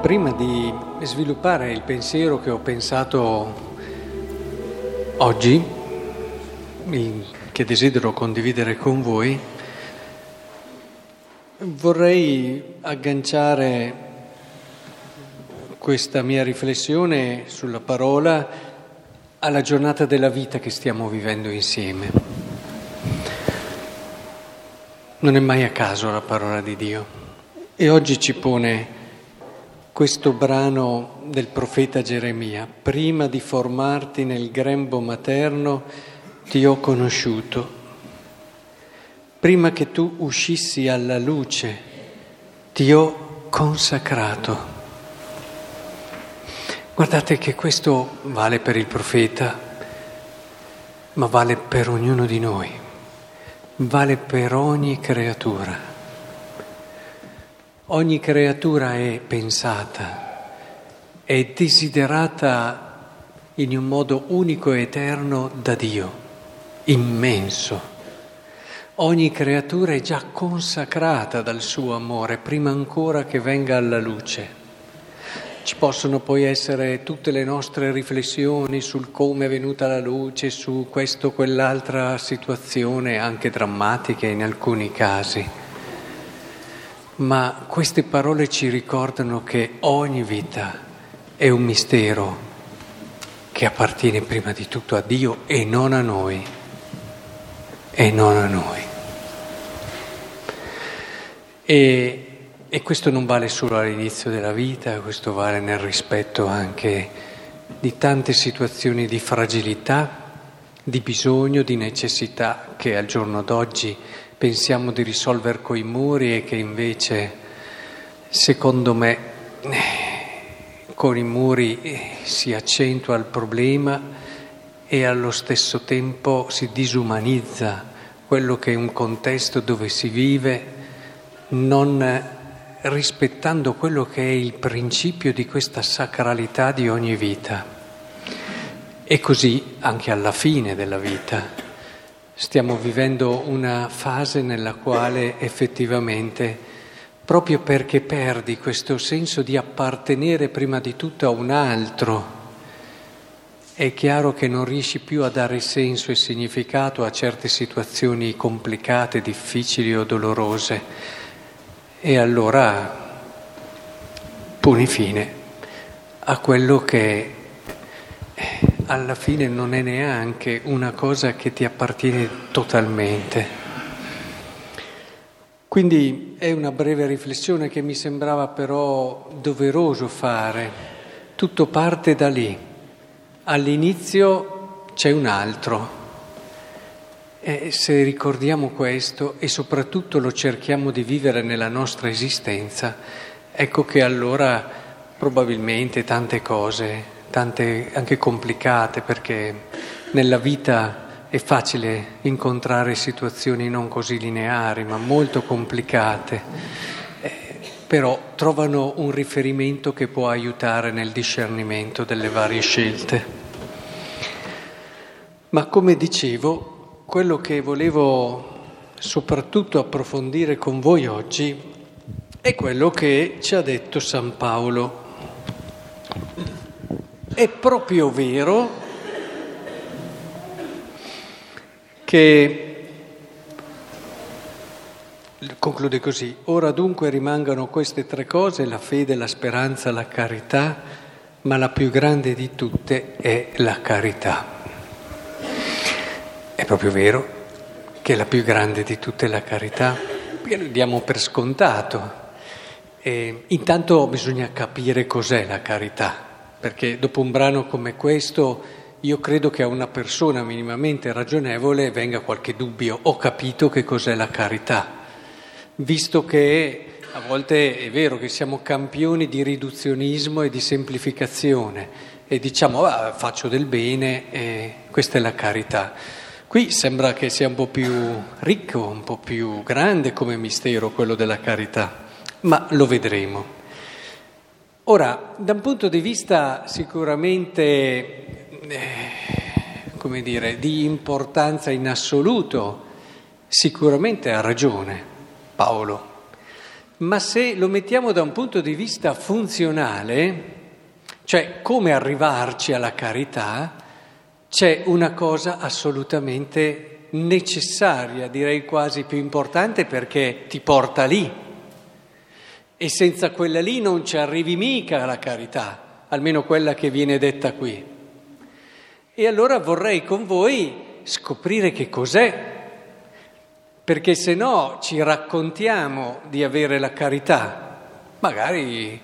Prima di sviluppare il pensiero che ho pensato oggi, che desidero condividere con voi, vorrei agganciare questa mia riflessione sulla parola alla giornata della vita che stiamo vivendo insieme. Non è mai a caso la parola di Dio e oggi ci pone questo brano del profeta Geremia. Prima di formarti nel grembo materno ti ho conosciuto. Prima che tu uscissi alla luce ti ho consacrato. Guardate che questo vale per il profeta, ma vale per ognuno di noi, vale per ogni creatura. Ogni creatura è pensata, è desiderata in un modo unico e eterno da Dio, immenso. Ogni creatura è già consacrata dal suo amore prima ancora che venga alla luce. Ci possono poi essere tutte le nostre riflessioni sul come è venuta la luce, su questo o quell'altra situazione, anche drammatiche in alcuni casi ma queste parole ci ricordano che ogni vita è un mistero che appartiene prima di tutto a Dio e non a noi, e non a noi. E, e questo non vale solo all'inizio della vita, questo vale nel rispetto anche di tante situazioni di fragilità, di bisogno, di necessità che al giorno d'oggi pensiamo di risolvere coi muri e che invece, secondo me, con i muri si accentua il problema e allo stesso tempo si disumanizza quello che è un contesto dove si vive, non rispettando quello che è il principio di questa sacralità di ogni vita. E così anche alla fine della vita. Stiamo vivendo una fase nella quale effettivamente, proprio perché perdi questo senso di appartenere prima di tutto a un altro, è chiaro che non riesci più a dare senso e significato a certe situazioni complicate, difficili o dolorose. E allora poni fine a quello che alla fine non è neanche una cosa che ti appartiene totalmente. Quindi è una breve riflessione che mi sembrava però doveroso fare. Tutto parte da lì. All'inizio c'è un altro. E se ricordiamo questo e soprattutto lo cerchiamo di vivere nella nostra esistenza, ecco che allora probabilmente tante cose tante anche complicate, perché nella vita è facile incontrare situazioni non così lineari, ma molto complicate, eh, però trovano un riferimento che può aiutare nel discernimento delle varie scelte. Ma come dicevo, quello che volevo soprattutto approfondire con voi oggi è quello che ci ha detto San Paolo è proprio vero che, conclude così, ora dunque rimangano queste tre cose, la fede, la speranza, la carità, ma la più grande di tutte è la carità. È proprio vero che la più grande di tutte è la carità, perché lo diamo per scontato. E intanto bisogna capire cos'è la carità perché dopo un brano come questo io credo che a una persona minimamente ragionevole venga qualche dubbio. Ho capito che cos'è la carità, visto che a volte è vero che siamo campioni di riduzionismo e di semplificazione e diciamo ah, faccio del bene e questa è la carità. Qui sembra che sia un po' più ricco, un po' più grande come mistero quello della carità, ma lo vedremo. Ora, da un punto di vista sicuramente, eh, come dire, di importanza in assoluto, sicuramente ha ragione Paolo, Ma se lo mettiamo da un punto di vista funzionale, cioè come arrivarci alla carità, c'è una cosa assolutamente necessaria, direi quasi più importante perché ti porta lì. E senza quella lì non ci arrivi mica alla carità, almeno quella che viene detta qui. E allora vorrei con voi scoprire che cos'è perché se no ci raccontiamo di avere la carità, magari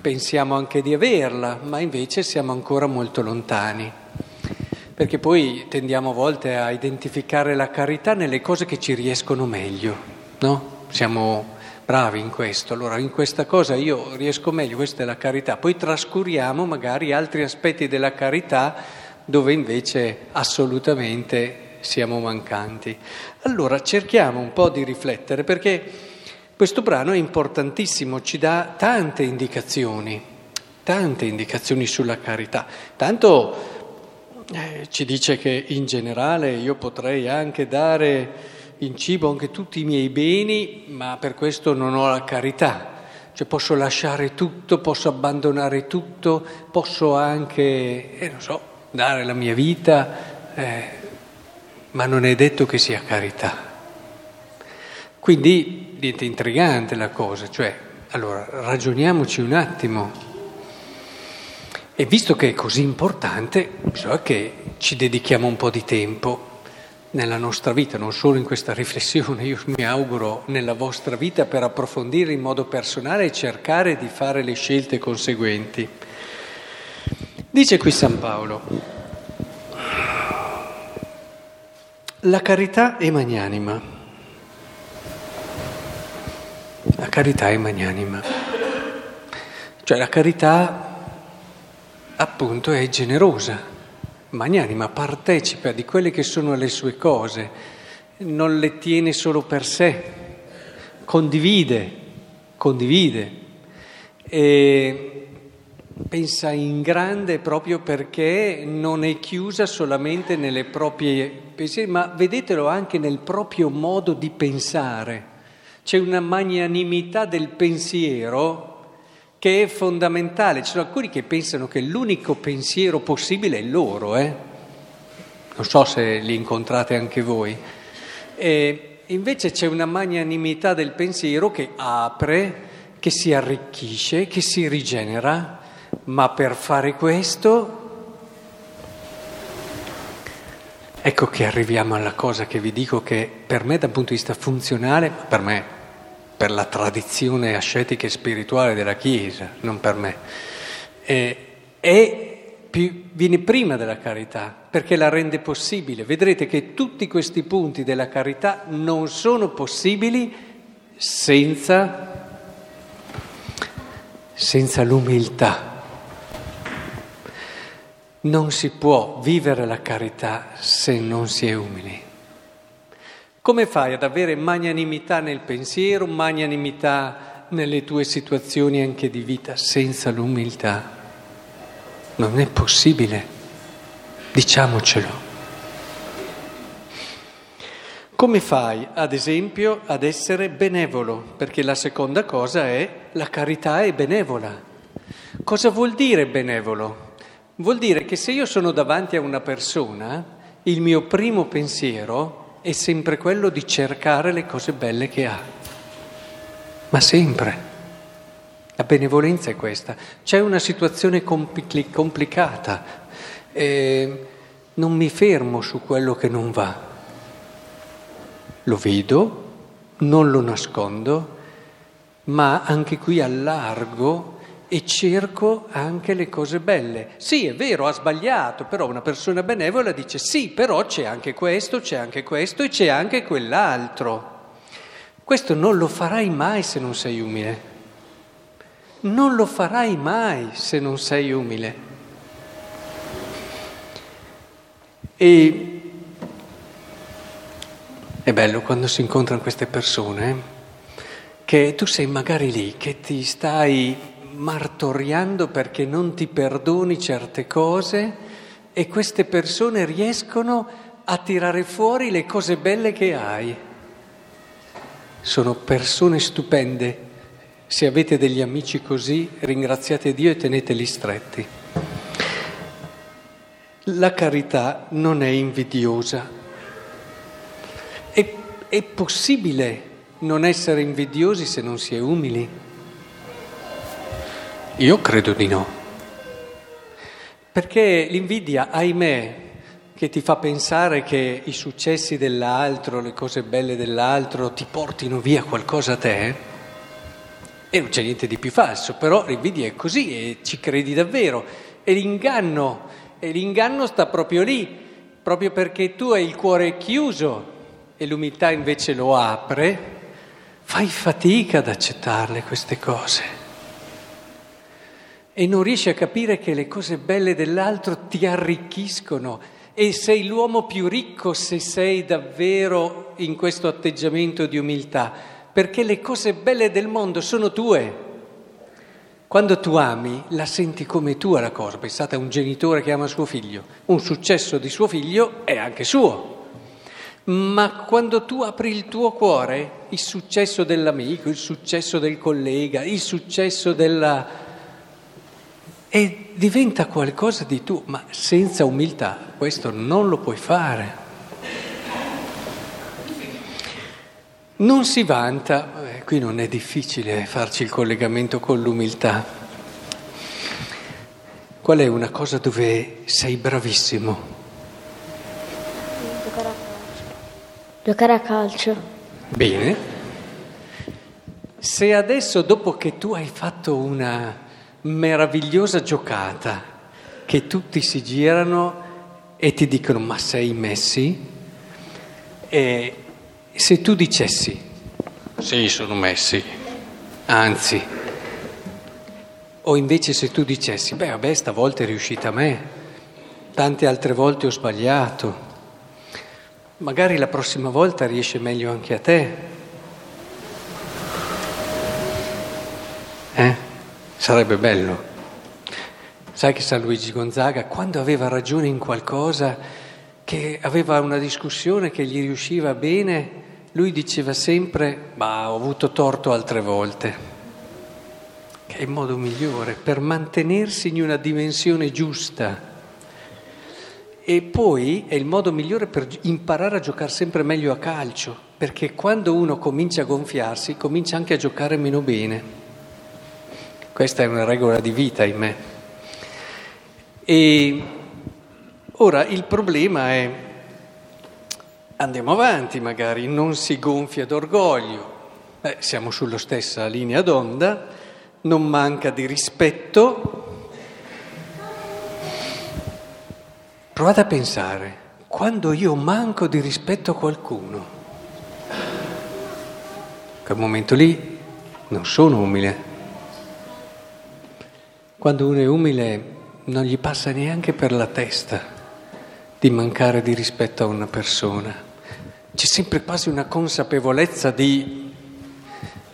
pensiamo anche di averla, ma invece siamo ancora molto lontani. Perché poi tendiamo a volte a identificare la carità nelle cose che ci riescono meglio, no? Siamo bravi in questo, allora in questa cosa io riesco meglio, questa è la carità. Poi trascuriamo magari altri aspetti della carità dove invece assolutamente siamo mancanti. Allora cerchiamo un po' di riflettere perché questo brano è importantissimo, ci dà tante indicazioni, tante indicazioni sulla carità. Tanto eh, ci dice che in generale io potrei anche dare in cibo anche tutti i miei beni, ma per questo non ho la carità. Cioè posso lasciare tutto, posso abbandonare tutto, posso anche, eh, non so, dare la mia vita. Eh, ma non è detto che sia carità. Quindi diventa intrigante la cosa, cioè, allora ragioniamoci un attimo. E visto che è così importante, bisogna che ci dedichiamo un po' di tempo nella nostra vita, non solo in questa riflessione, io mi auguro nella vostra vita per approfondire in modo personale e cercare di fare le scelte conseguenti. Dice qui San Paolo, La carità è magnanima. La carità è magnanima. Cioè la carità appunto è generosa, magnanima, partecipa di quelle che sono le sue cose, non le tiene solo per sé, condivide, condivide. E pensa in grande proprio perché non è chiusa solamente nelle proprie pensieri, ma vedetelo anche nel proprio modo di pensare. C'è una magnanimità del pensiero che è fondamentale. Ci sono alcuni che pensano che l'unico pensiero possibile è loro, eh? non so se li incontrate anche voi. E invece c'è una magnanimità del pensiero che apre, che si arricchisce, che si rigenera ma per fare questo, ecco che arriviamo alla cosa che vi dico che per me dal punto di vista funzionale, per me, per la tradizione ascetica e spirituale della Chiesa, non per me, eh, è più, viene prima della carità, perché la rende possibile. Vedrete che tutti questi punti della carità non sono possibili senza, senza l'umiltà. Non si può vivere la carità se non si è umili. Come fai ad avere magnanimità nel pensiero, magnanimità nelle tue situazioni anche di vita senza l'umiltà? Non è possibile, diciamocelo. Come fai, ad esempio, ad essere benevolo? Perché la seconda cosa è la carità è benevola. Cosa vuol dire benevolo? Vuol dire che se io sono davanti a una persona, il mio primo pensiero è sempre quello di cercare le cose belle che ha. Ma sempre. La benevolenza è questa. C'è una situazione compli- complicata. Eh, non mi fermo su quello che non va. Lo vedo, non lo nascondo, ma anche qui allargo e cerco anche le cose belle. Sì, è vero, ha sbagliato, però una persona benevola dice sì, però c'è anche questo, c'è anche questo e c'è anche quell'altro. Questo non lo farai mai se non sei umile. Non lo farai mai se non sei umile. E è bello quando si incontrano queste persone che tu sei magari lì, che ti stai martoriando perché non ti perdoni certe cose e queste persone riescono a tirare fuori le cose belle che hai. Sono persone stupende Se avete degli amici così, ringraziate Dio e teneteli stretti. La carità non è invidiosa. È, è possibile non essere invidiosi se non si è umili? Io credo di no. Perché l'invidia, ahimè, che ti fa pensare che i successi dell'altro, le cose belle dell'altro ti portino via qualcosa a te, e non c'è niente di più falso, però l'invidia è così e ci credi davvero. E l'inganno, e l'inganno sta proprio lì, proprio perché tu hai il cuore chiuso e l'umiltà invece lo apre, fai fatica ad accettarle queste cose e non riesci a capire che le cose belle dell'altro ti arricchiscono e sei l'uomo più ricco se sei davvero in questo atteggiamento di umiltà, perché le cose belle del mondo sono tue. Quando tu ami, la senti come tua la cosa. Pensate a un genitore che ama suo figlio, un successo di suo figlio è anche suo. Ma quando tu apri il tuo cuore, il successo dell'amico, il successo del collega, il successo della e diventa qualcosa di tu, ma senza umiltà questo non lo puoi fare. Non si vanta, eh, qui non è difficile farci il collegamento con l'umiltà. Qual è una cosa dove sei bravissimo? Giocare a calcio. Bene. Se adesso, dopo che tu hai fatto una meravigliosa giocata che tutti si girano e ti dicono ma sei messi? E se tu dicessi sì sono messi, anzi, o invece se tu dicessi beh vabbè stavolta è riuscita a me, tante altre volte ho sbagliato, magari la prossima volta riesce meglio anche a te. Eh? Sarebbe bello. Sai che San Luigi Gonzaga, quando aveva ragione in qualcosa, che aveva una discussione che gli riusciva bene, lui diceva sempre, ma ho avuto torto altre volte, che è il modo migliore per mantenersi in una dimensione giusta. E poi è il modo migliore per imparare a giocare sempre meglio a calcio, perché quando uno comincia a gonfiarsi, comincia anche a giocare meno bene. Questa è una regola di vita in me. E ora il problema è, andiamo avanti magari, non si gonfia d'orgoglio, eh, siamo sulla stessa linea d'onda, non manca di rispetto. Provate a pensare, quando io manco di rispetto a qualcuno, quel momento lì non sono umile. Quando uno è umile non gli passa neanche per la testa di mancare di rispetto a una persona. C'è sempre quasi una consapevolezza di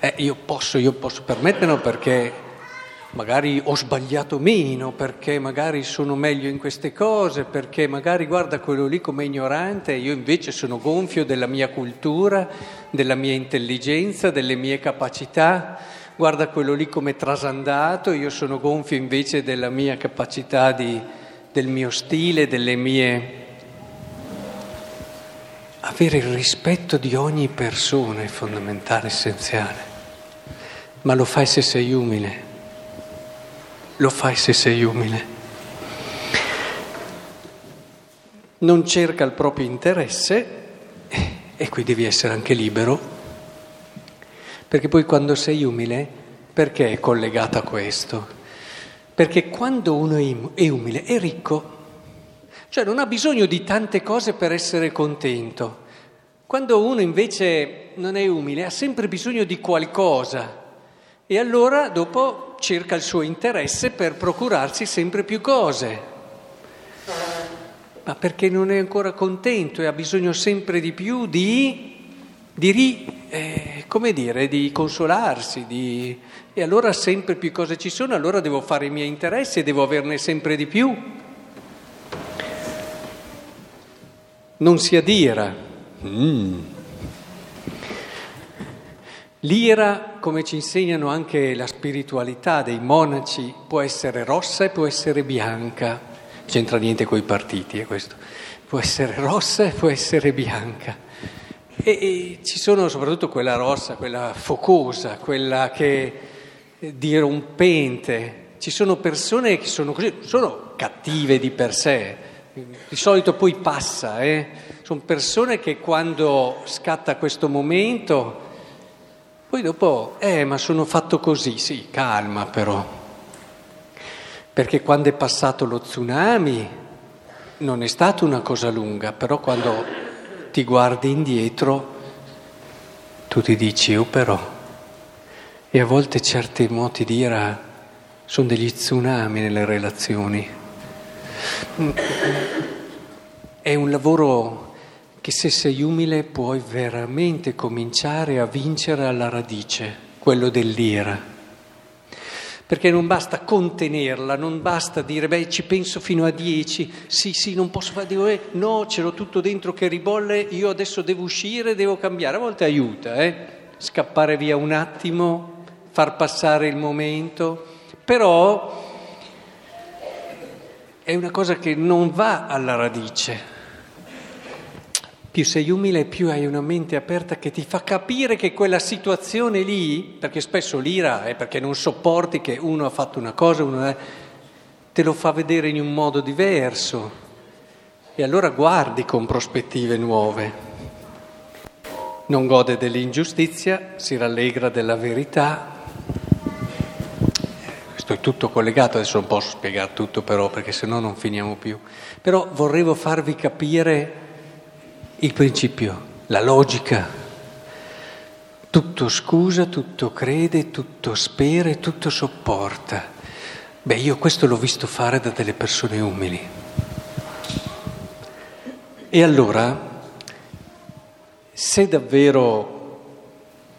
eh, io posso, io posso permetterlo perché magari ho sbagliato meno, perché magari sono meglio in queste cose, perché magari guarda quello lì come ignorante, io invece sono gonfio della mia cultura, della mia intelligenza, delle mie capacità guarda quello lì come trasandato, io sono gonfio invece della mia capacità di, del mio stile, delle mie... Avere il rispetto di ogni persona è fondamentale, essenziale, ma lo fai se sei umile, lo fai se sei umile. Non cerca il proprio interesse e qui devi essere anche libero perché poi quando sei umile, perché è collegato a questo? Perché quando uno è umile è ricco, cioè non ha bisogno di tante cose per essere contento. Quando uno invece non è umile ha sempre bisogno di qualcosa e allora dopo cerca il suo interesse per procurarsi sempre più cose. Ma perché non è ancora contento e ha bisogno sempre di più di di, eh, come dire, di consolarsi, di... e allora sempre più cose ci sono, allora devo fare i miei interessi e devo averne sempre di più. Non si adira. Mm. L'ira, come ci insegnano anche la spiritualità dei monaci, può essere rossa e può essere bianca. C'entra niente con i partiti, è questo. Può essere rossa e può essere bianca. E, e ci sono soprattutto quella rossa, quella focosa, quella che dirompente. Ci sono persone che sono così, sono cattive di per sé, di solito poi passa, eh? sono persone che quando scatta questo momento poi dopo, eh, ma sono fatto così, sì, calma però. Perché quando è passato lo tsunami non è stata una cosa lunga, però quando ti guardi indietro tu ti dici, oh però. E a volte certi moti di ira sono degli tsunami nelle relazioni. È un lavoro che se sei umile puoi veramente cominciare a vincere alla radice, quello dell'ira. Perché non basta contenerla, non basta dire, beh, ci penso fino a dieci, sì, sì, non posso fare, dico, eh, no, ce l'ho tutto dentro che ribolle, io adesso devo uscire, devo cambiare. A volte aiuta, eh? Scappare via un attimo, far passare il momento, però è una cosa che non va alla radice più sei umile, più hai una mente aperta che ti fa capire che quella situazione lì, perché spesso l'ira è perché non sopporti che uno ha fatto una cosa, uno è, te lo fa vedere in un modo diverso e allora guardi con prospettive nuove. Non gode dell'ingiustizia, si rallegra della verità. Questo è tutto collegato, adesso non posso spiegare tutto però perché sennò non finiamo più. Però vorrei farvi capire il principio, la logica. Tutto scusa, tutto crede, tutto spera e tutto sopporta. Beh, io questo l'ho visto fare da delle persone umili. E allora, se davvero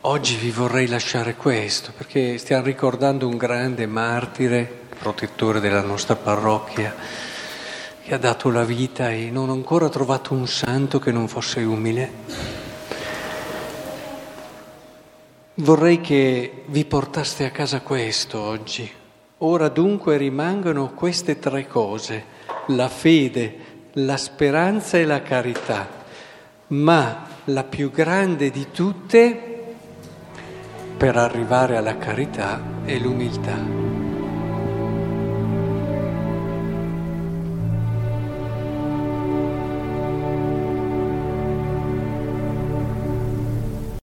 oggi vi vorrei lasciare questo, perché stiamo ricordando un grande martire, protettore della nostra parrocchia, che ha dato la vita e non ho ancora trovato un santo che non fosse umile. Vorrei che vi portaste a casa questo oggi. Ora dunque rimangono queste tre cose, la fede, la speranza e la carità, ma la più grande di tutte per arrivare alla carità è l'umiltà.